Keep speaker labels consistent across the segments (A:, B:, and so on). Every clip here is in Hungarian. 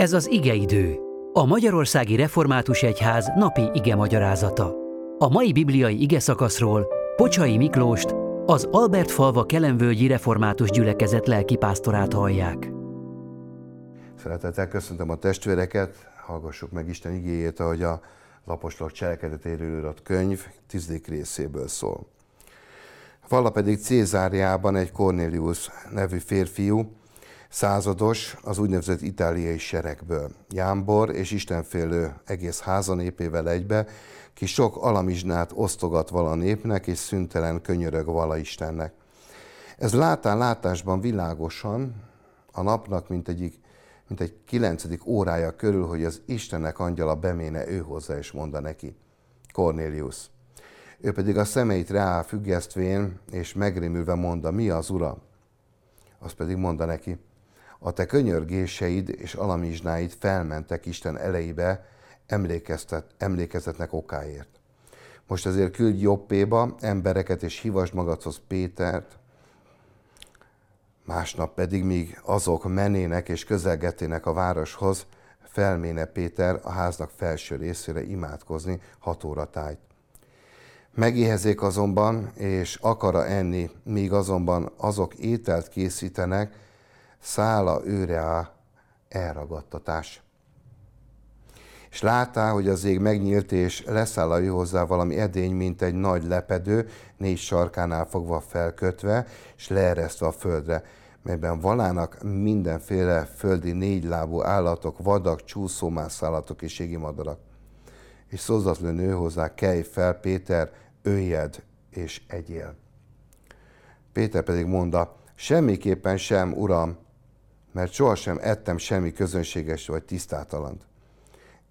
A: Ez az igeidő, a Magyarországi Református Egyház napi ige magyarázata. A mai bibliai ige szakaszról Pocsai Miklóst, az Albert falva Kelenvölgyi Református Gyülekezet lelkipásztorát hallják.
B: Szeretettel köszöntöm a testvéreket, hallgassuk meg Isten igéjét, ahogy a laposlak cselekedetéről könyv tizedik részéből szól. Vala pedig Cézáriában egy Cornelius nevű férfiú, százados az úgynevezett itáliai seregből. Jámbor és istenfélő egész háza népével egybe, ki sok alamizsnát osztogat vala népnek, és szüntelen könyörög vala Istennek. Ez látán látásban világosan, a napnak mint egyik mint egy kilencedik órája körül, hogy az Istennek angyala beméne ő hozzá és mondta neki, Cornelius. Ő pedig a szemeit rá függesztvén és megrémülve mondta, mi az ura? Az pedig mondta neki, a te könyörgéseid és alamizsnáid felmentek Isten elejébe emlékeztet, emlékezetnek okáért. Most azért küldj Jobbéba embereket, és hívasd magadhoz Pétert, másnap pedig, míg azok menének és közelgetének a városhoz, felméne Péter a háznak felső részére imádkozni hat óra tájt. Megéhezék azonban, és akara enni, míg azonban azok ételt készítenek, szála őre á elragadtatás. És láttál, hogy az ég megnyílt, és leszáll a ő hozzá valami edény, mint egy nagy lepedő, négy sarkánál fogva felkötve, és leeresztve a földre, melyben valának mindenféle földi négylábú állatok, vadak, csúszómászállatok és égi madarak. És szózatlan ő hozzá, kelj fel, Péter, öljed és egyél. Péter pedig mondta, semmiképpen sem, uram, mert sohasem ettem semmi közönséges vagy tisztátalant.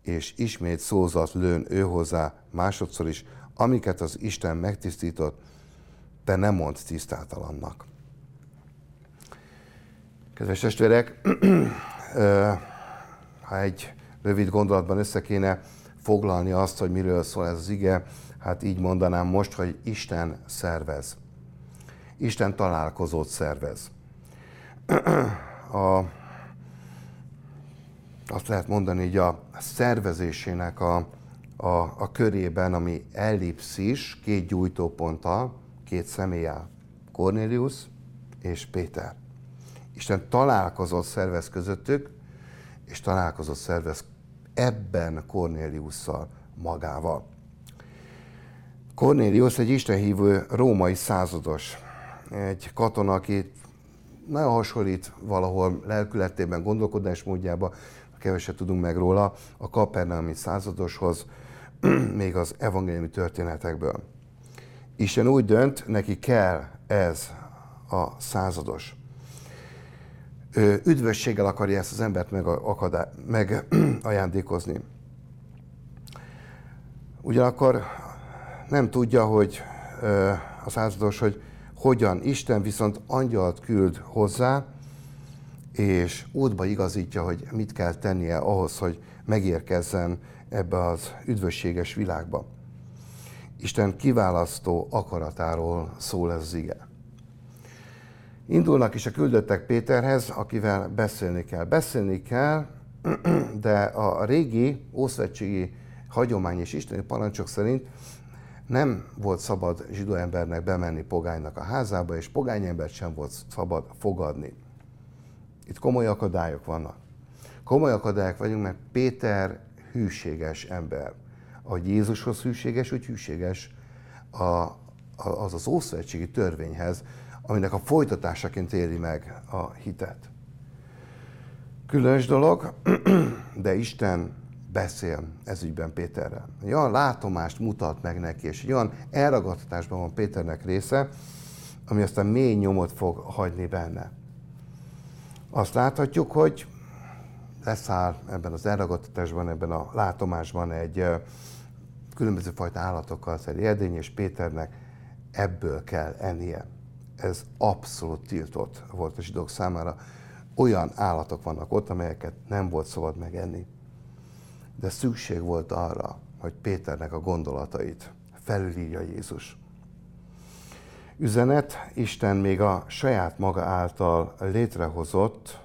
B: És ismét szózat lőn ő hozzá másodszor is, amiket az Isten megtisztított, te nem mond tisztátalannak. Kedves testvérek, ha egy rövid gondolatban össze kéne foglalni azt, hogy miről szól ez az ige, hát így mondanám most, hogy Isten szervez. Isten találkozót szervez a, azt lehet mondani, hogy a szervezésének a, a, a körében, ami ellipszis, két gyújtóponttal, két személlyel, Cornelius és Péter. Isten találkozott szervez közöttük, és találkozott szervez ebben Corneliusszal magával. Cornelius egy istenhívő római százados, egy katona, aki nagyon hasonlít valahol lelkületében, gondolkodásmódjába, keveset tudunk meg róla, a kapernaumi századoshoz, még az evangéliumi történetekből. Isten úgy dönt, neki kell ez a százados. Ő üdvösséggel akarja ezt az embert megajándékozni. Meg Ugyanakkor nem tudja, hogy a százados, hogy hogyan Isten viszont angyalt küld hozzá, és útba igazítja, hogy mit kell tennie ahhoz, hogy megérkezzen ebbe az üdvösséges világba. Isten kiválasztó akaratáról szól ez az ige. Indulnak is a küldöttek Péterhez, akivel beszélni kell. Beszélni kell, de a régi ószövetségi hagyomány és isteni parancsok szerint nem volt szabad zsidó embernek bemenni pogánynak a házába, és pogány embert sem volt szabad fogadni. Itt komoly akadályok vannak. Komoly akadályok vagyunk, mert Péter hűséges ember. Ahogy Jézushoz hűséges, úgy hűséges a, a, az az ószövetségi törvényhez, aminek a folytatásaként éli meg a hitet. Különös dolog, de Isten beszél ezügyben Péterrel. Olyan látomást mutat meg neki, és olyan elragadtatásban van Péternek része, ami aztán mély nyomot fog hagyni benne. Azt láthatjuk, hogy leszáll ebben az elragadtatásban, ebben a látomásban egy különböző fajta állatokkal szeri edény, és Péternek ebből kell ennie. Ez abszolút tiltott volt a zsidók számára. Olyan állatok vannak ott, amelyeket nem volt szabad megenni de szükség volt arra, hogy Péternek a gondolatait felülírja Jézus. Üzenet Isten még a saját maga által létrehozott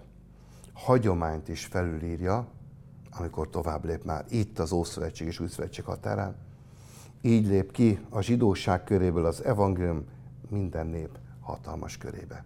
B: hagyományt is felülírja, amikor tovább lép már itt az Ószövetség és Újszövetség határán. Így lép ki a zsidóság köréből az evangélium minden nép hatalmas körébe.